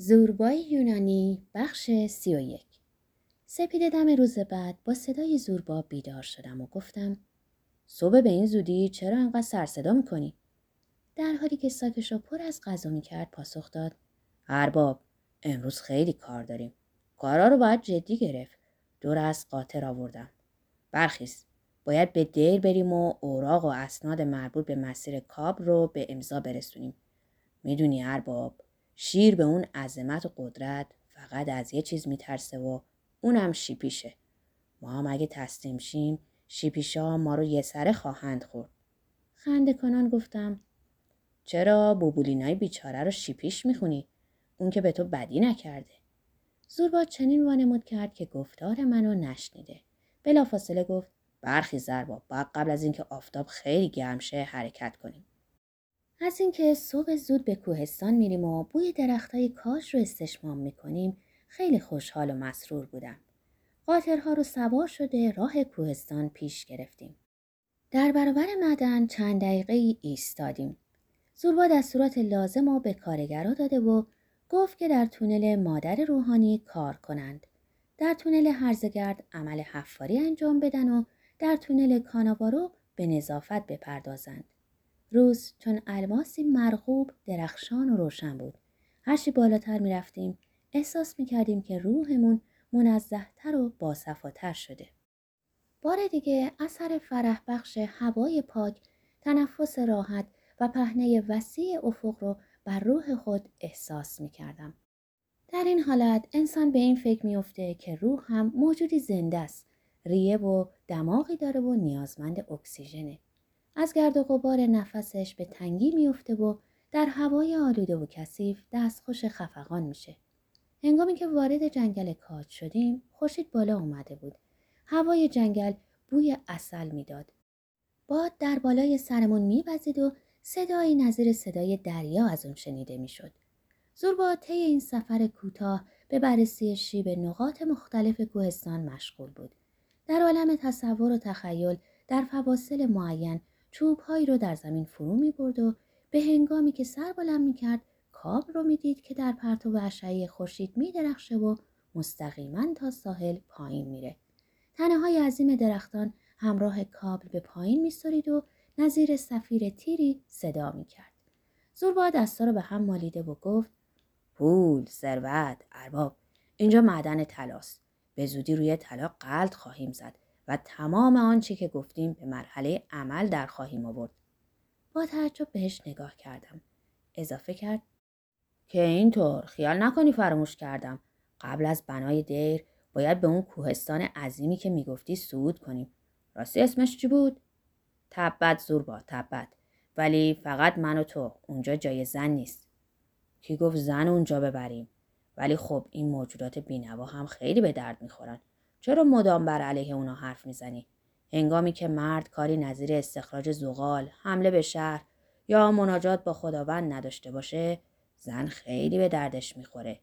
زوربای یونانی بخش سی و یک. سپید دم روز بعد با صدای زوربا بیدار شدم و گفتم صبح به این زودی چرا انقدر سرصدا می‌کنی؟ در حالی که ساکش را پر از غذا می‌کرد پاسخ داد ارباب امروز خیلی کار داریم. کارا رو باید جدی گرفت. دور از قاطر آوردم. برخیز باید به دیر بریم و اوراق و اسناد مربوط به مسیر کاب رو به امضا برسونیم. می‌دونی ارباب شیر به اون عظمت و قدرت فقط از یه چیز میترسه و اونم شیپیشه. ما هم اگه تسلیم شیم شیپیشا ما رو یه سره خواهند خورد. خنده کنان گفتم چرا بوبولینای بیچاره رو شیپیش می‌خونی؟ اون که به تو بدی نکرده. زوربا چنین وانمود کرد که گفتار منو نشنیده. بلافاصله گفت برخی زربا باید قبل از اینکه آفتاب خیلی گرم شه حرکت کنیم. از اینکه صبح زود به کوهستان میریم و بوی درختای کاش رو استشمام می‌کنیم خیلی خوشحال و مسرور بودم. قاطرها رو سوار شده راه کوهستان پیش گرفتیم. در برابر مدن چند دقیقه ای ایستادیم. زوربا دستورات لازم رو به کارگرا داده و گفت که در تونل مادر روحانی کار کنند. در تونل هرزگرد عمل حفاری انجام بدن و در تونل کاناوارو به نظافت بپردازند. روز چون الماسی مرغوب درخشان و روشن بود. هرچی بالاتر می رفتیم احساس می کردیم که روحمون منزهتر و باصفاتر شده. بار دیگه اثر فرح بخش هوای پاک، تنفس راحت و پهنه وسیع افق رو بر روح خود احساس می کردم. در این حالت انسان به این فکر میافته که روح هم موجودی زنده است. ریه و دماغی داره و نیازمند اکسیژنه. از گرد و غبار نفسش به تنگی میفته و در هوای آلوده و کثیف دستخوش خفقان میشه. هنگامی که وارد جنگل کاج شدیم، خورشید بالا اومده بود. هوای جنگل بوی اصل می‌داد. باد در بالای سرمون میوزید و صدایی نظیر صدای دریا از اون شنیده می‌شد. زوربا طی این سفر کوتاه به بررسی شیب نقاط مختلف کوهستان مشغول بود. در عالم تصور و تخیل در فواصل معین چوبهایی رو در زمین فرو می برد و به هنگامی که سر بلند می کرد کاب رو می‌دید که در پرتو اشعه خورشید می درخشه و مستقیما تا ساحل پایین میره. تنه های عظیم درختان همراه کابل به پایین میسترید و نظیر سفیر تیری صدا می کرد. زوربا دستا رو به هم مالیده و گفت پول، ثروت، ارباب اینجا معدن طلاست. به زودی روی طلا قلط خواهیم زد و تمام آنچه که گفتیم به مرحله عمل در خواهیم آورد. با تعجب بهش نگاه کردم. اضافه کرد که اینطور خیال نکنی فراموش کردم. قبل از بنای دیر باید به اون کوهستان عظیمی که می‌گفتی صعود کنیم. راستی اسمش چی بود؟ تبت زوربا تبت. ولی فقط من و تو اونجا جای زن نیست. کی گفت زن اونجا ببریم؟ ولی خب این موجودات بینوا هم خیلی به درد می‌خورن. چرا مدام بر علیه اونا حرف می‌زنی؟ هنگامی که مرد کاری نظیر استخراج زغال، حمله به شهر یا مناجات با خداوند نداشته باشه، زن خیلی به دردش می‌خوره.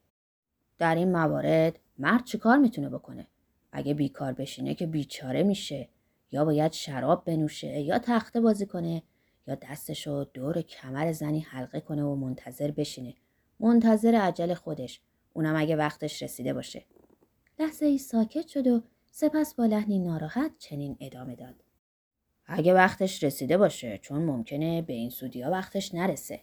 در این موارد مرد چیکار می‌تونه بکنه؟ اگه بیکار بشینه که بیچاره میشه یا باید شراب بنوشه یا تخته بازی کنه یا دستشو دور کمر زنی حلقه کنه و منتظر بشینه. منتظر عجل خودش. اونم اگه وقتش رسیده باشه. لحظه ای ساکت شد و سپس با لحنی ناراحت چنین ادامه داد. اگه وقتش رسیده باشه چون ممکنه به این سودیا وقتش نرسه.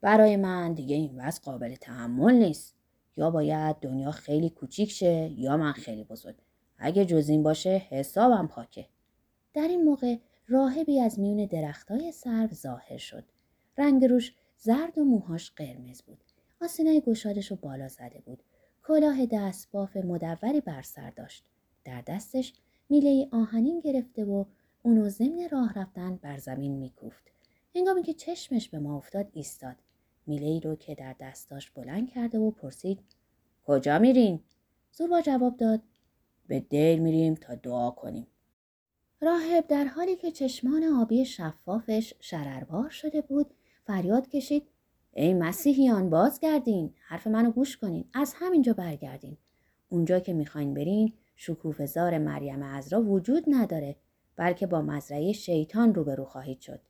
برای من دیگه این وضع قابل تحمل نیست. یا باید دنیا خیلی کوچیک شه یا من خیلی بزرگ. اگه جز این باشه حسابم پاکه. در این موقع راهبی از میون درختای سرو ظاهر شد. رنگ روش زرد و موهاش قرمز بود. آسینای گشادش رو بالا زده بود. کلاه دستباف مدوری بر سر داشت. در دستش میله آهنین گرفته و اونو ضمن راه رفتن بر زمین میکوفت. هنگامی که چشمش به ما افتاد ایستاد. میله رو که در دست بلند کرده و پرسید کجا میرین؟ زوربا جواب داد به دیر میریم تا دعا کنیم. راهب در حالی که چشمان آبی شفافش شرربار شده بود فریاد کشید ای مسیحیان بازگردین. حرف منو گوش کنین. از همینجا برگردین. اونجا که می‌خواین برین شکوفزار مریم عذرا وجود نداره بلکه با مزرعه شیطان روبرو خواهید شد.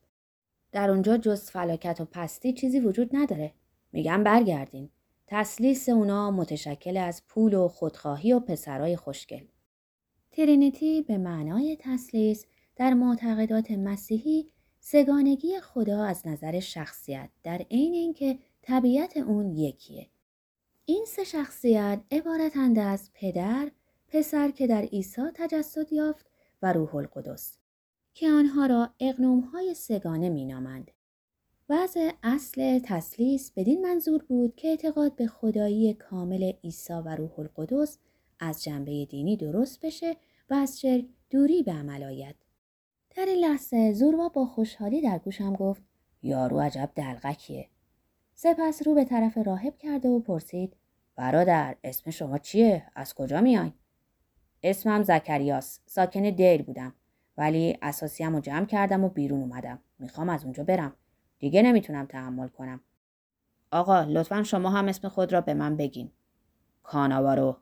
در اونجا جز فلاکت و پستی چیزی وجود نداره. میگم برگردین. تسلیس اونا متشکل از پول و خودخواهی و پسرای خوشگل. ترینیتی به معنای تسلیس در معتقدات مسیحی سگانگی خدا از نظر شخصیت در عین اینکه طبیعت اون یکیه. این سه شخصیت عبارتند از پدر، پسر که در عیسی تجسد یافت و روح القدس که آنها را اقنوم های سگانه می نامند. وضع اصل تسلیس بدین منظور بود که اعتقاد به خدایی کامل عیسی و روح القدس از جنبه دینی درست بشه و از شرک دوری به عمل آید. در این لحظه زوروا با خوشحالی در گوشم گفت یارو عجب دلغکیه. سپس رو به طرف راهب کرده و پرسید برادر اسم شما چیه؟ از کجا میای؟ اسمم زکریاس ساکن دیر بودم ولی اساسیم رو جمع کردم و بیرون اومدم. می‌خوام از اونجا برم. دیگه نمی‌تونم تحمل کنم. آقا لطفا شما هم اسم خود را به من بگین. کاناوارو.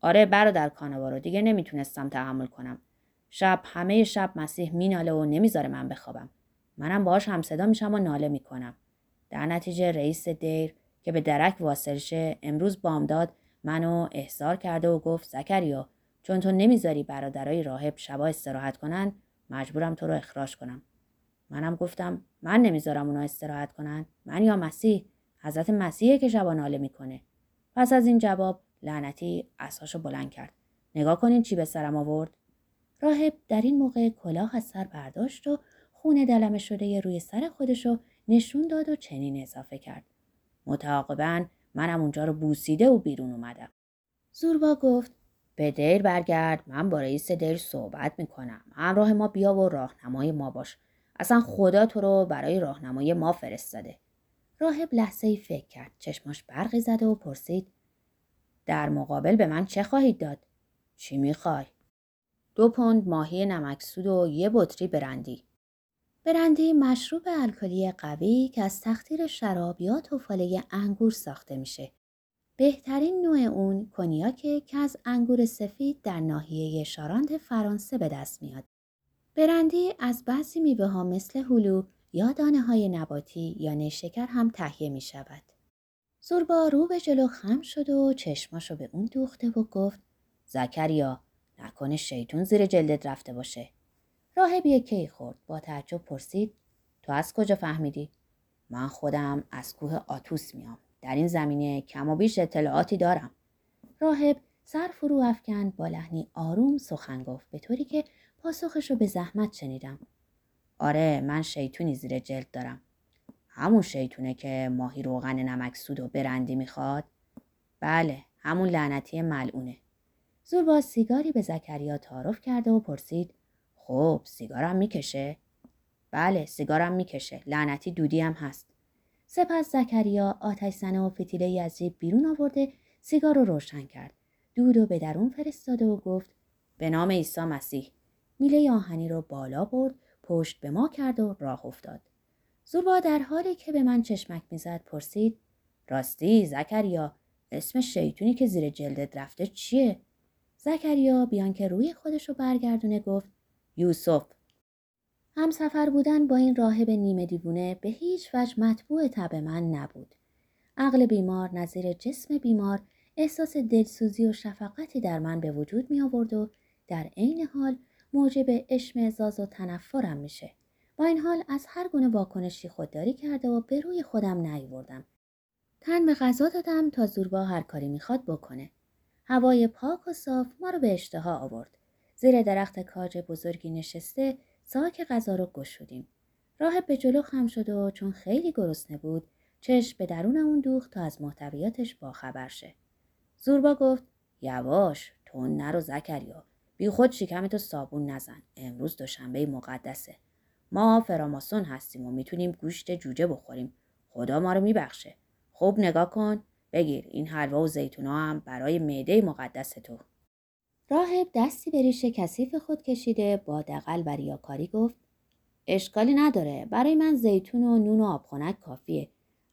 آره برادر کاناوارو. دیگه نمی‌تونستم تحمل کنم. شب همه شب مسیح میناله و نمی‌ذاره من بخوابم. منم باهاش همصدا میشم و ناله می‌کنم. در نتیجه رئیس دیر که به درک واصل شه امروز بامداد منو احضار کرده و گفت زکریا چون تو نمی‌ذاری برادرای راهب شبا استراحت کنن مجبورم تو رو اخراج کنم. منم گفتم من نمی‌ذارم اونا استراحت کنن. من یا مسیح؟ حضرت مسیحه که شبا ناله می‌کنه. پس از این جواب لعنتی اساشو بلند کرد. نگاه کنین چی به سرم آورد. راهب در این موقع کلاه از سر برداشت و خون دلمه شده روی سر خودشو نشون داد و چنین اضافه کرد. متعاقبا منم اونجا رو بوسیده و بیرون اومدم. زوربا گفت به دیر برگرد من با رئیس دیر صحبت می‌کنم. همراه ما بیا و راهنمای ما باش. اصلا خدا تو رو برای راهنمای ما فرستاده. راهب لحظه ای فکر کرد. چشماش برقی زده و پرسید در مقابل به من چه خواهید داد؟ چی می‌خوای؟ دو پوند ماهی نمکسود و یه بطری برندی برندی مشروب الکلی قوی که از تختیر شراب یا توفاله انگور ساخته میشه بهترین نوع اون کنیاکه که از انگور سفید در ناحیه شاراند فرانسه به دست میاد. برندی از بعضی میوه ها مثل هلو یا دانه های نباتی یا نیشکر هم تهیه می شود. زوربا رو به جلو خم شد و چشماشو به اون دوخته و گفت زکریا نکنه شیطون زیر جلدت رفته باشه. راهب کی خورد با تعجب پرسید تو از کجا فهمیدی؟ من خودم از کوه آتوس میام. در این زمینه کم و بیش اطلاعاتی دارم. راهب سر فرو افکند با لحنی آروم سخن گفت به طوری که پاسخش رو به زحمت شنیدم. آره من شیطونی زیر جلد دارم. همون شیطونه که ماهی روغن نمک سود و برندی می‌خواد؟ بله همون لعنتی ملعونه. زور سیگاری به زکریا تعارف کرده و پرسید خب سیگارم می‌کشه؟ بله سیگارم می‌کشه لعنتی دودی هم هست. سپس زکریا آتش زنه و فتیله از جیب بیرون آورده سیگار رو روشن کرد. دود و به درون فرستاده و گفت به نام عیسی مسیح میله آهنی رو بالا برد پشت به ما کرد و راه افتاد. زوبا در حالی که به من چشمک می‌زد پرسید راستی زکریا اسم شیطونی که زیر جلدت رفته چیه؟ زکریا بیان که روی خودش رو برگردونه گفت یوسف هم سفر بودن با این راهب نیمه دیوونه به هیچ وجه مطبوع تب من نبود. عقل بیمار نظیر جسم بیمار احساس دلسوزی و شفقتی در من به وجود می آورد و در عین حال موجب اشمعزاز و تنفرم میشه. با این حال از هر گونه واکنشی خودداری کرده و به روی خودم نیوردم. تن به غذا دادم تا زوربا هر کاری می‌خواد بکنه. هوای پاک و صاف ما رو به اشتها آورد. زیر درخت کاج بزرگی نشسته ساک غذا رو گشودیم. راهب به جلو خم شد و چون خیلی گرسنه بود چشم به درون اون دوخت تا از محتویاتش باخبر شه. زوربا گفت یواش تو نرو زکریا بی خود شکمتو صابون نزن امروز دوشنبه مقدسه ما فراماسون هستیم و می‌تونیم گوشت جوجه بخوریم خدا ما رو میبخشه خوب نگاه کن بگیر این حلوا و زیتونا هم برای معده مقدس تو. راهب دستی به ریش کثیف خود کشیده با دقل و ریاکاری گفت اشکالی نداره برای من زیتون و نون و آبخونک کافیه.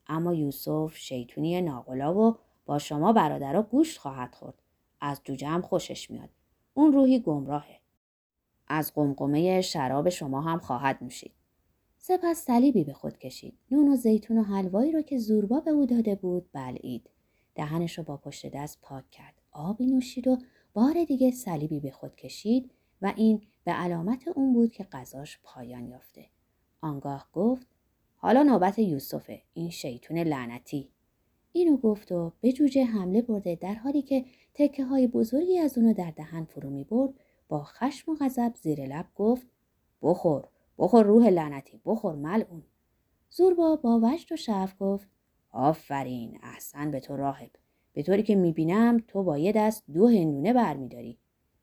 اما یوسف شیطونی ناقلا و با شما برادرها گوشت خواهد خورد. از جوجه هم خوشش میاد. اون روحی گمراهه. از قمقمه شراب شما هم خواهد نوشید. سپس صلیبی به خود کشید نون و زیتون و حلوایی را که زوربا به او داده بود بلعید دهنش رو با پشت دست پاک کرد. آبی نوشید و بار دیگه صلیبی به خود کشید و این به علامت اون بود که غذاش پایان یافته. آنگاه گفت حالا نوبت یوسفه این شیطون لعنتی اینو گفت و به جوجه حمله برده در حالی که تکه های بزرگی از اونو در دهن فرو می برد با خشم و غضب زیر لب گفت بخور بخور روح لعنتی بخور ملعون. زوربا با وجد و شعف گفت آفرین احسن به تو راهب. به طوری که می‌بینم تو با یه دست دو هندونه برمیداری.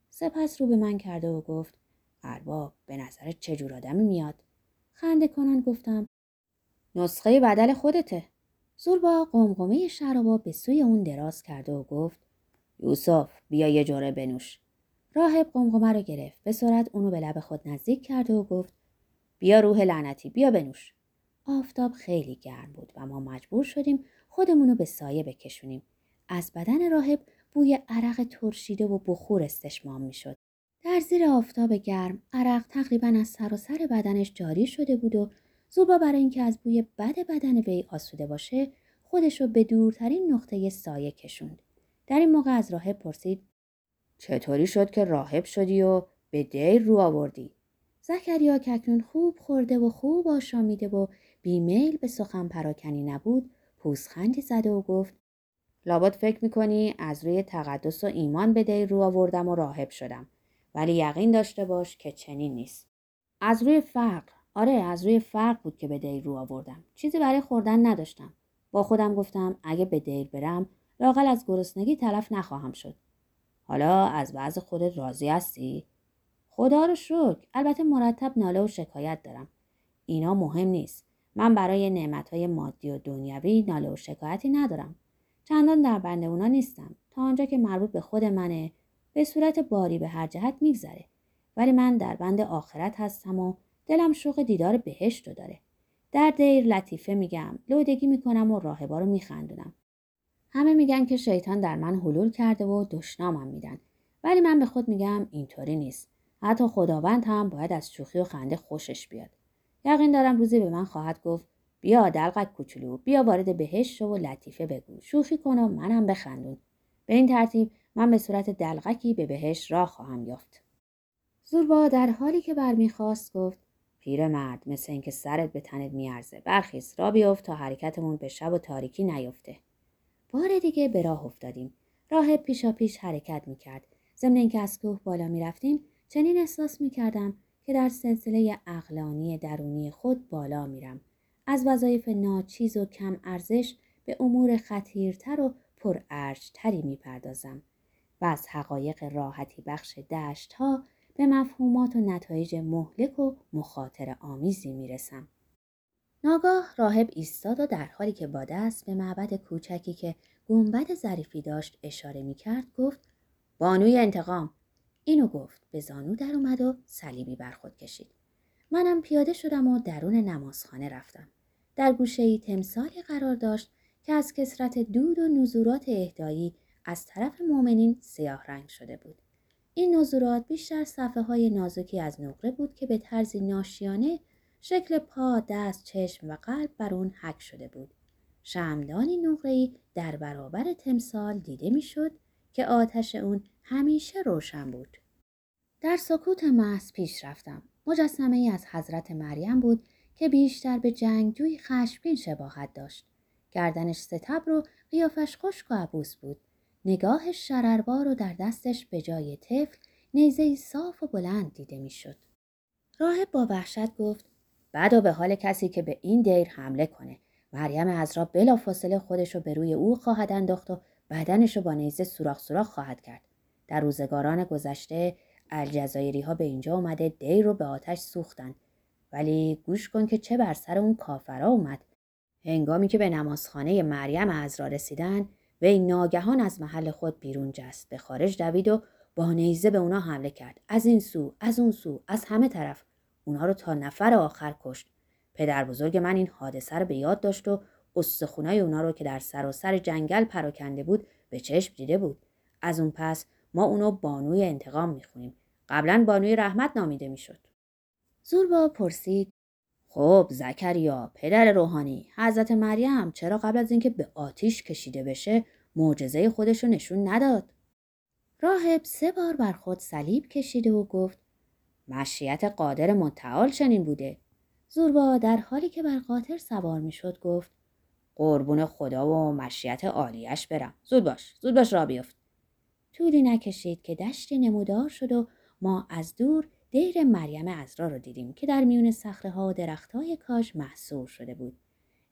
سپس رو به من کرده و گفت ارباب به نظر چجور آدمی میاد؟ خنده کنان گفتم نسخه بدل خودته. زوربا قمقمه شرابا به سوی اون دراز کرده و گفت یوسف بیا یه جوره بنوش. راهب قمقمه رو گرفت به سرعت اونو به لب خود نزدیک کرده و گفت بیا روح لعنتی بیا بنوش. آفتاب خیلی گرم بود و ما مجبور شدیم خودمونو به سایه بکشونیم. از بدن راهب بوی عرق ترشیده و بخور استشمام می‌شد. در زیر آفتاب گرم عرق تقریبا از سراسر سر بدنش جاری شده بود و زوبا برای اینکه از بوی بد بدن وی آسوده باشه خودش رو به دورترین نقطه سایه کشوند. در این موقع از راهب پرسید چطوری شد که راهب شدی و به دیر رو آوردی؟ زکریا ککنون خوب خورده و خوب آشامیده و بیمیل به سخن پراکنی نبود پوزخندی زده و گفت لابد فکر می‌کنی از روی تقدس و ایمان به دیر رو آوردم و راهب شدم. ولی یقین داشته باش که چنین نیست. از روی فقر آره از روی فرق بود که به دیر رو آوردم. چیزی برای خوردن نداشتم. با خودم گفتم اگه به دیر برم لاقل از گرسنگی تلف نخواهم شد. حالا از بعض خودت راضی هستی؟ خدا رو شکر. البته مرتب ناله و شکایت دارم. اینا مهم نیست. من برای نعمتهای مادی و دنیوی ناله و شکایتی ندارم. چندان در بند اونا نیستم. تا آنجا که مربوط به خود منه به صورت باری به هر جهت میگذره. ولی من در بند آخرت هستم و دلم شوق دیدار بهشت رو داره. در دیر لطیفه میگم. لودگی می‌کنم و راهبا رو میخندونم. همه میگن که شیطان در من حلول کرده و دشنامم میدن. ولی من به خود میگم اینطوری نیست. حتی خداوند هم باید از شوخی و خنده خوشش بیاد. یقین دارم روزی به من خواهد گفت بیا دلقت کوچولو بیا وارد بهشت شو و لطیفه بگو. شوخی کن و منم بخندون. به این ترتیب من به صورت دلقکی به بهشت راه خواهم یافت. زوربا در حالی که برمیخواست گفت مرد مثل اینکه سرت به تنت میارزه برخیز را بیفت تا حرکتمون به شب و تاریکی نیفته. بار دیگه به راه افتادیم. راه پیشا پیش حرکت می‌کرد. ضمن اینکه از کوه بالا می‌رفتیم چنین احساس می‌کردم که در سلسله اقلانی درونی خود بالا میرم از وظایف ناچیز و کم ارزش به امور خطیرتر و پرارجتری می‌پردازم و از حقایق راحتی بخش دشت ها به مفهومات و نتایج مهلک و مخاطر آمیزی می‌رسم. ناگاه راهب ایستاد و در حالی که با دست به معبد کوچکی که گنبد ظریفی داشت اشاره می کرد گفت بانوی انتقام اینو گفت. به زانو در اومد و صلیبی بر خود کشید. منم پیاده شدم و درون نمازخانه رفتم. در گوشه ای تمثالی قرار داشت که از کسرت دود و نزورات اهدایی از طرف مؤمنین سیاه رنگ شده بود. این نظورات بیشتر صفحه های نازکی از نقره بود که به طرزی ناشیانه شکل پا، دست، چشم و قلب بر اون حک شده بود. شمدانی نقره‌ای در برابر تمثال دیده می‌شد که آتش اون همیشه روشن بود. در سکوت محض پیش رفتم. مجسمه ای از حضرت مریم بود که بیشتر به جنگجوی خشمگین شباهت داشت. گردنش ستبر و قیافش خشک و عبوس بود. نگاه شرربار و در دستش به جای طفل نیزه صاف و بلند دیده می‌شد. راهب با وحشت گفت بعد به حال کسی که به این دیر حمله کنه مریم از را بلا فاصله خودش رو به روی او خواهد انداخت و بدنش رو با نیزه سوراخ سوراخ خواهد کرد. در روزگاران گذشته الجزایری ها به اینجا اومده دیر رو به آتش سوختن. ولی گوش کن که چه بر سر اون کافرا اومد. هنگامی که به نمازخانه مریم از را رسیدن وی ناگهان از محل خود بیرون جست. به خارج دوید و با نیزه به اونا حمله کرد. از این سو از اون سو از همه طرف. اونها رو تا نفر آخر کشت. پدر بزرگ من این حادثه رو به یاد داشت و استخونای اونا رو که در سراسر جنگل پراکنده بود به چشم دیده بود. از اون پس ما اونو بانوی انتقام می‌خونیم. قبلا بانوی رحمت نامیده می‌شد. زوربا پرسید خب زکریا پدر روحانی حضرت مریم چرا قبل از اینکه به آتیش کشیده بشه معجزه خودش رو نشون نداد؟ راهب سه بار بر خود صلیب کشیده و گفت مشیت قادر متعال چنین بوده. زوربا در حالی که بر قاطر سوار می‌شد گفت قربون خدا و مشیت عالیش برم زود باش زود باش را بیفت طولی نکشید که دشتی نمودار شد و ما از دور دیر مریم ازرا رو دیدیم که در میون صخره ها و درخت های کاج محصور شده بود.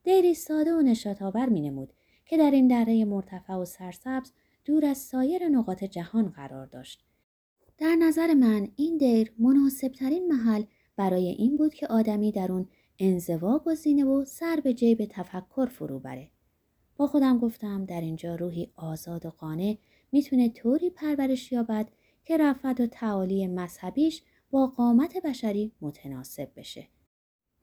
دیری ساده و نشاتآور می نمود که در این دره مرتفع و سرسبز دور از سایر نقاط جهان قرار داشت. در نظر من این دیر مناسبترین محل برای این بود که آدمی در اون انزوا گزینه و سر به جیب تفکر فرو بره. با خودم گفتم در اینجا روحی آزاد و قانع می‌تونه طوری پرورش یابد که رفت و تعالی مذهبیش با قامت بشری متناسب بشه.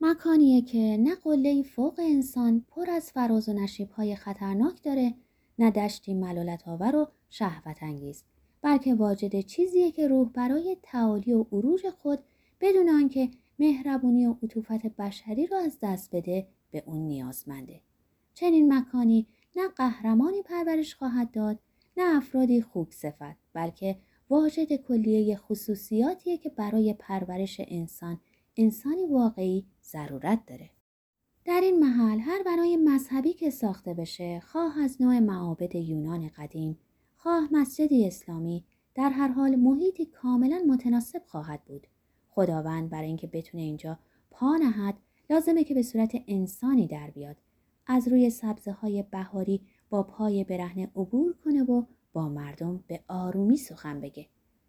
مکانیه که نه قله فوق انسان پر از فراز و های خطرناک داره نه دشتی ملالت آور و شهوت انگیز بلکه واجد چیزیه که روح برای تعالی و عروج خود بدون آنکه مهربونی و عطوفت بشری رو از دست بده به اون نیازمنده چنین مکانی نه قهرمانی پرورش خواهد داد نه افرادی خوب صفت بلکه واجد کلیه خصوصیاتیه که برای پرورش انسان انسانی واقعی ضرورت داره. در این محل هر برای مذهبی که ساخته بشه خواه از نوع معابد یونان قدیم خواه مسجدی اسلامی در هر حال محیطی کاملا متناسب خواهد بود. خداوند برای اینکه بتونه اینجا پا نهد لازمه که به صورت انسانی در بیاد. از روی سبزه های بهاری با پای برهنه عبور کنه و با مردم به آرومی سخن بگه.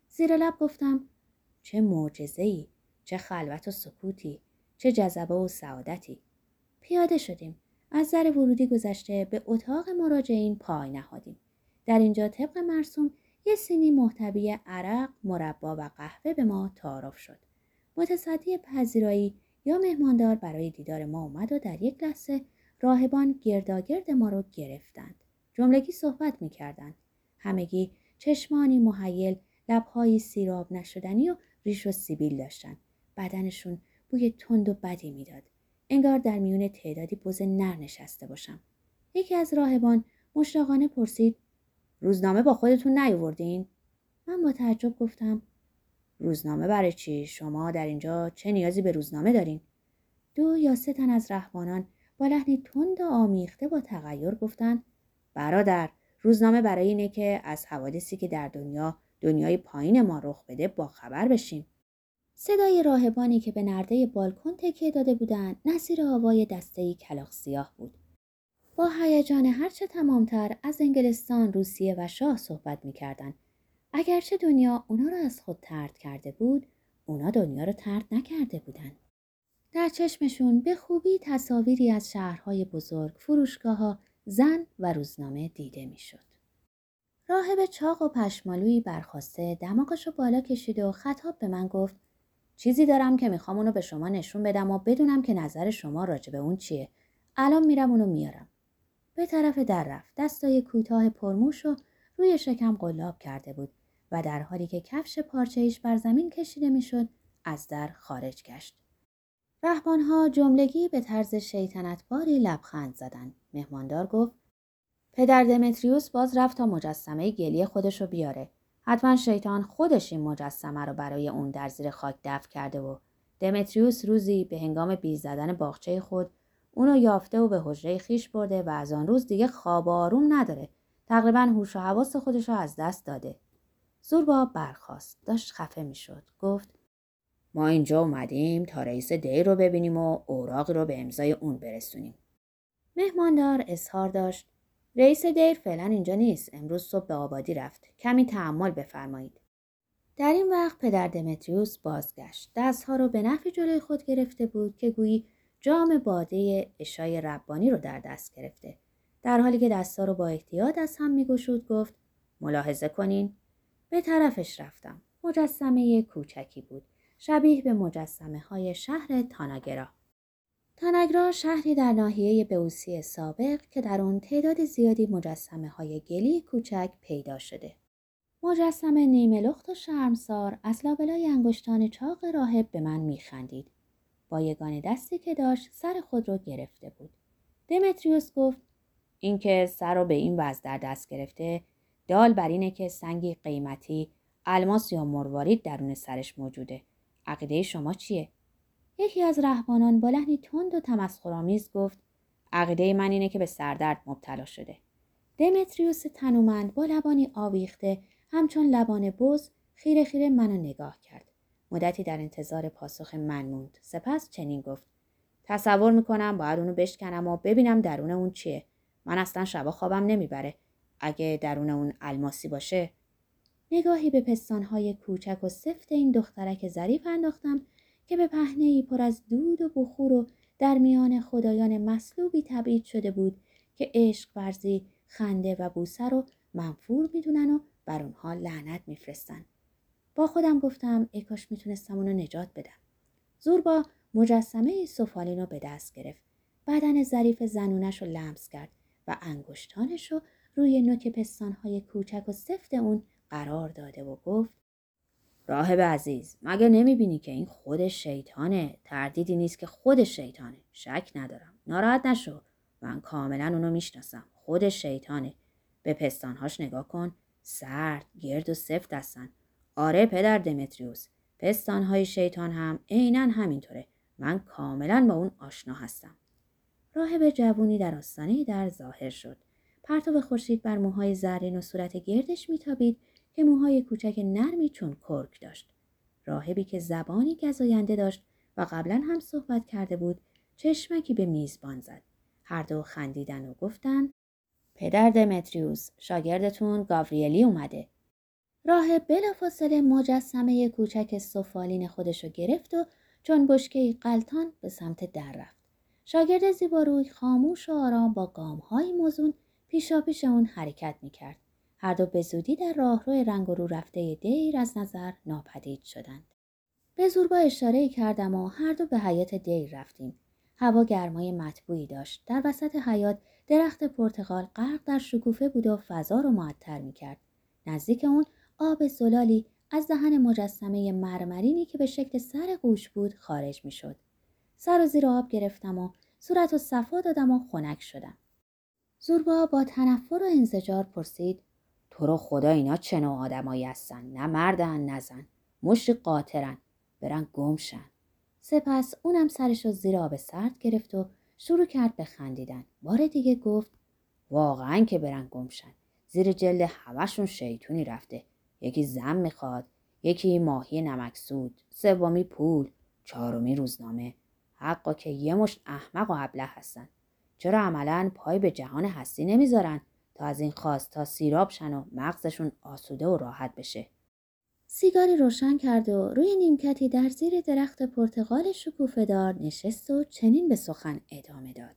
زیر لب گفتم چه معجزه‌ای، چه خلوت و سکوتی، چه جذبه و سعادتی. پیاده شدیم. از در ورودی گذشته به اتاق مراجعین پای نهادیم. در اینجا طبق مرسوم یه سینی محتوی عرق، مربا و قهوه به ما تعارف شد. متصدی پذیرایی یا مهماندار برای دیدار ما اومد و در یک لحظه راهبان گرداگرد ما رو گرفتند. جملگی صحبت می‌کردند. همگی چشمانی محیل لبهایی سیراب نشدنی و ریش و سیبیل داشتن بدنشون بوی تند و بدی می‌داد انگار در میون تعدادی بز نر نشسته باشم یکی از راهبان مشتاقانه پرسید روزنامه با خودتون نیاوردین من با تعجب گفتم روزنامه برای چی شما در اینجا چه نیازی به روزنامه دارین دو یا سه تن از رهبانان با لحنی تند و آمیخته با تغییر گفتند برادر روزنامه برای اینه که از حوادثی که در دنیا دنیای پایین ما رخ بده با خبر بشیم. صدای راهبانی که به نرده بالکن تکیه داده بودند نصیر آوای دستهای کلاق سیاه بود. با هیجان هرچه تمامتر از انگلستان، روسیه و شاه صحبت می‌کردند. اگرچه دنیا اونا را از خود ترد کرده بود، اونا دنیا را ترد نکرده بودند. در چشمشون به خوبی تصاویری از شهرهای بزرگ، فروشگاه ها، زن و روزنامه دیده می‌شد. راهب چاق و پشمالویی برخواسته دماغش رو بالا کشید و خطاب به من گفت چیزی دارم که می‌خوام اونو به شما نشون بدم و بدونم که نظر شما راجع به اون چیه الان میرم اونو میارم به طرف در رفت دستای کوتاه پرموش و روی شکم قلاب کرده بود و در حالی که کفش پارچه بر زمین کشیده می‌شد از در خارج گشت رهبانها جملگی به طرز شیطنتباری لبخند زدند مهماندار گفت پدر دمتریوس باز رفت تا مجسمه گلی خودش رو بیاره. حتما شیطان خودش این مجسمه رو برای اون در زیر خاک دفن کرده و دمتریوس روزی به هنگام بیز زدن باغچه خود اونو یافته و به حجره خیش برده و از آن روز دیگه خواب آروم نداره. تقریبا هوش و حواس خودش رو از دست داده. زوربا برخواست. داشت خفه می‌شد. گفت ما اینجا اومدیم تا رئیس دی رو ببینیم و اوراقی رو به امضای اون برسونیم. مهماندار اظهار داشت رئیس دیر فعلا اینجا نیست. امروز صبح به آبادی رفت. کمی تحمل بفرمایید. در این وقت پدر دمتریوس بازگشت. دستها رو به نفی جلوی خود گرفته بود که گویی جام باده اشای ربانی رو در دست گرفته. در حالی که دستها رو با احتیاط از هم میگشود گفت ملاحظه کنین. به طرفش رفتم. مجسمه کوچکی بود. شبیه به مجسمه های شهر تاناگرا. تانگرا شهری در ناحیه بوسی سابق که در آن تعداد زیادی مجسمه های گلی کوچک پیدا شده. مجسمه نیمه لخت و شرمسار از لابلای انگشتان چاق راهب به من میخندید. با یگان دستی که داشت سر خود را گرفته بود. دمتریوس گفت اینکه سر رو به این وضع در دست گرفته دال بر اینه که سنگی قیمتی الماس یا مروارید درون سرش موجوده. عقیده شما چیه؟ یکی از رهبانان با لحنی تند و تمسخرآمیز گفت عقیده من اینه که به سردرد مبتلا شده. دمتریوس تنومند با لبانی آویخته همچون لبان بز خیره خیره منو نگاه کرد. مدتی در انتظار پاسخ من موند. سپس چنین گفت تصور می‌کنم باید اونو بشکنم و ببینم درون اون چیه. من اصلا شبا خوابم نمی‌بره. اگه درون اون الماسی باشه. نگاهی به پستانهای کوچک و سفت این دخترک ظریف انداختم که به پهنه ای پر از دود و بخور و در میان خدایان مصلوبی تبعید شده بود که عشق ورزی خنده و بوسه رو منفور می‌دونن و بر اونها لعنت میفرستن. با خودم گفتم ای کاش می‌تونستم اونو نجات بدم. زوربا مجسمه سفالین رو به دست گرفت. بدن ظریف زنونش رو لمس کرد و انگشتانش رو روی نوک پستانهای کوچک و سفت اون قرار داده و گفت راهب عزیز مگه نمی‌بینی که این خود شیطانه؟ تردیدی نیست که خود شیطانه. شک ندارم. ناراحت نشو. من کاملا اونو می‌شناسم. خود شیطانه. به پستانهاش نگاه کن. سرد گرد و سفت هستن. آره پدر دمتریوس پستانهای شیطان هم عینا همینطوره. من کاملا با اون آشنا هستم. راهب جوونی در آستانه در ظاهر شد. پرتاب خورشید بر موهای زرین و صورت گردش میتابید که موهای کوچک نرمی چون کرک داشت. راهبی که زبانی گزاینده داشت و قبلا هم صحبت کرده بود چشمکی به میزبان زد. هر دو خندیدن و گفتن پدر دمتریوس شاگردتون گاوریلی اومده. راهب بلافاصله مجسمه کوچک سفالین خودشو گرفت و چون بشکه قلتان به سمت در رفت. شاگرد زیباروی خاموش و آرام با گامهای موزون پیشا پیش اون حرکت می‌کرد. هر دو به زودی در راهرو رنگ رو رفته دیر از نظر ناپدید شدند. به زوربا اشاره کردم و هر دو به حیات دیر رفتیم. هوا گرمای مطبوعی داشت. در وسط حیات درخت پرتغال غرق در شکوفه بود و فضا رو معطر می‌کرد. نزدیک اون آب زلالی از دهن مجسمه مرمرینی که به شکل سر گوش بود خارج می‌شد. سر و زیر آب گرفتم و صورت و صفا دادم و خنک شدم. زوربا با تنفر و انزجار پرسید تو رو خدا اینا چه نوع آدمایی هستن؟ نه مردن نه زن. مشت قاطرن برن گمشن سپس اونم سرش رو زیر آب سرد گرفت و شروع کرد به خندیدن. بار دیگه گفت واقعا که برن گمشن زیر جلد همشون شیطونی رفته. یکی زن می‌خواد یکی ماهی نمکسود سومی پول چهارمی روزنامه. حقا که یه مشت احمق و ابله هستن. چرا عملا پای به جهان هستی نمی‌ذارن تا از این خواست تا سیراب شن و مغزشون آسوده و راحت بشه. سیگاری روشن کرد و روی نیمکتی در زیر درخت پرتغال شکوفهدار نشست و چنین به سخن ادامه داد.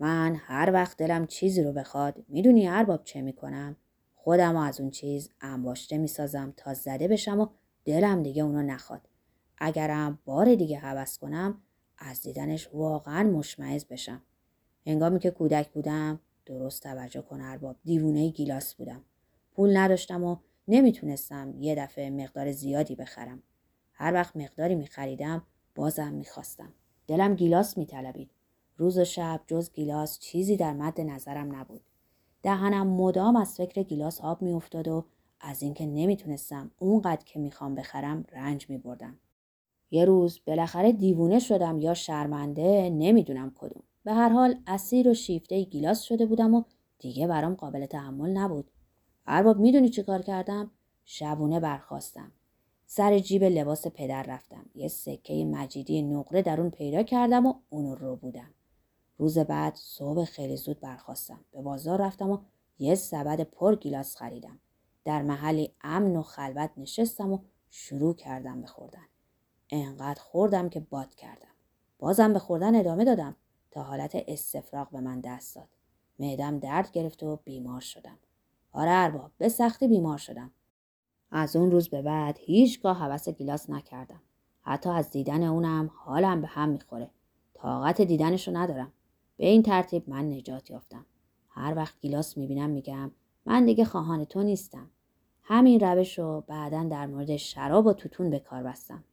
من هر وقت دلم چیزی رو بخواد می‌دونی ارباب چه می‌کنم؟ خودم از اون چیز انباشته می‌سازم تا زده بشم و دلم دیگه اونو نخواد. اگرم بار دیگه حوض کنم از دیدنش واقعا مشمعز بشم. هنگامی که کودک بودم درست توجه کن ارباب دیوونه گیلاس بودم. پول نداشتم و نمی‌تونستم یه دفعه مقدار زیادی بخرم. هر وقت مقداری میخریدم بازم می‌خواستم. دلم گیلاس میطلبید. روز و شب جز گیلاس چیزی در مد نظرم نبود. دهنم مدام از فکر گیلاس آب میافتاد و از اینکه نمی‌تونستم اونقدر که می‌خوام بخرم رنج میبردم. یه روز بالاخره دیوونه شدم یا شرمنده نمی‌دونم کدوم. به هر حال اسیر و شیفته گیلاس شده بودم و دیگه برام قابل تحمل نبود. ارباب می‌دونی چی کار کردم؟ شبونه برخواستم. سر جیب لباس پدر رفتم. یه سکه مجیدی نقره در اون پیدا کردم و اونو رو بودم. روز بعد صبح خیلی زود برخواستم. به بازار رفتم و یه سبد پر گیلاس خریدم. در محلی امن و خلوت نشستم و شروع کردم به خوردن. انقدر خوردم که باد کردم. بازم به خوردن ادامه دادم. تا حالت استفراغ به من دست داد. معدم درد گرفت و بیمار شدم. آره ارباب به سختی بیمار شدم. از اون روز به بعد هیچگاه حوس گیلاس نکردم. حتی از دیدن اونم حالم به هم می‌خوره. طاقت دیدنشو ندارم. به این ترتیب من نجات یافتم. هر وقت گیلاس می‌بینم میگم من دیگه خواهان تو نیستم. همین روش رو بعدا در مورد شراب و توتون به کار بستم.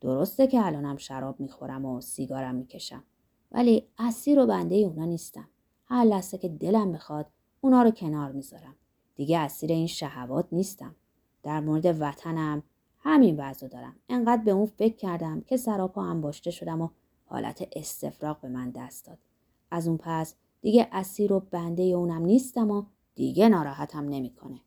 درسته که الانم شراب می‌خورم و سیگارم می‌کشم. ولی اسیر و بنده اونا نیستم. هر لحظه که دلم بخواد اونا رو کنار می‌ذارم. دیگه اسیر این شهوات نیستم. در مورد وطنم همین وضع دارم. انقدر به اون فکر کردم که سراپا هم باشته شدم و حالت استفراغ به من دست داد. از اون پس دیگه اسیر و بنده اونم نیستم و دیگه ناراحتم نمی‌کنه.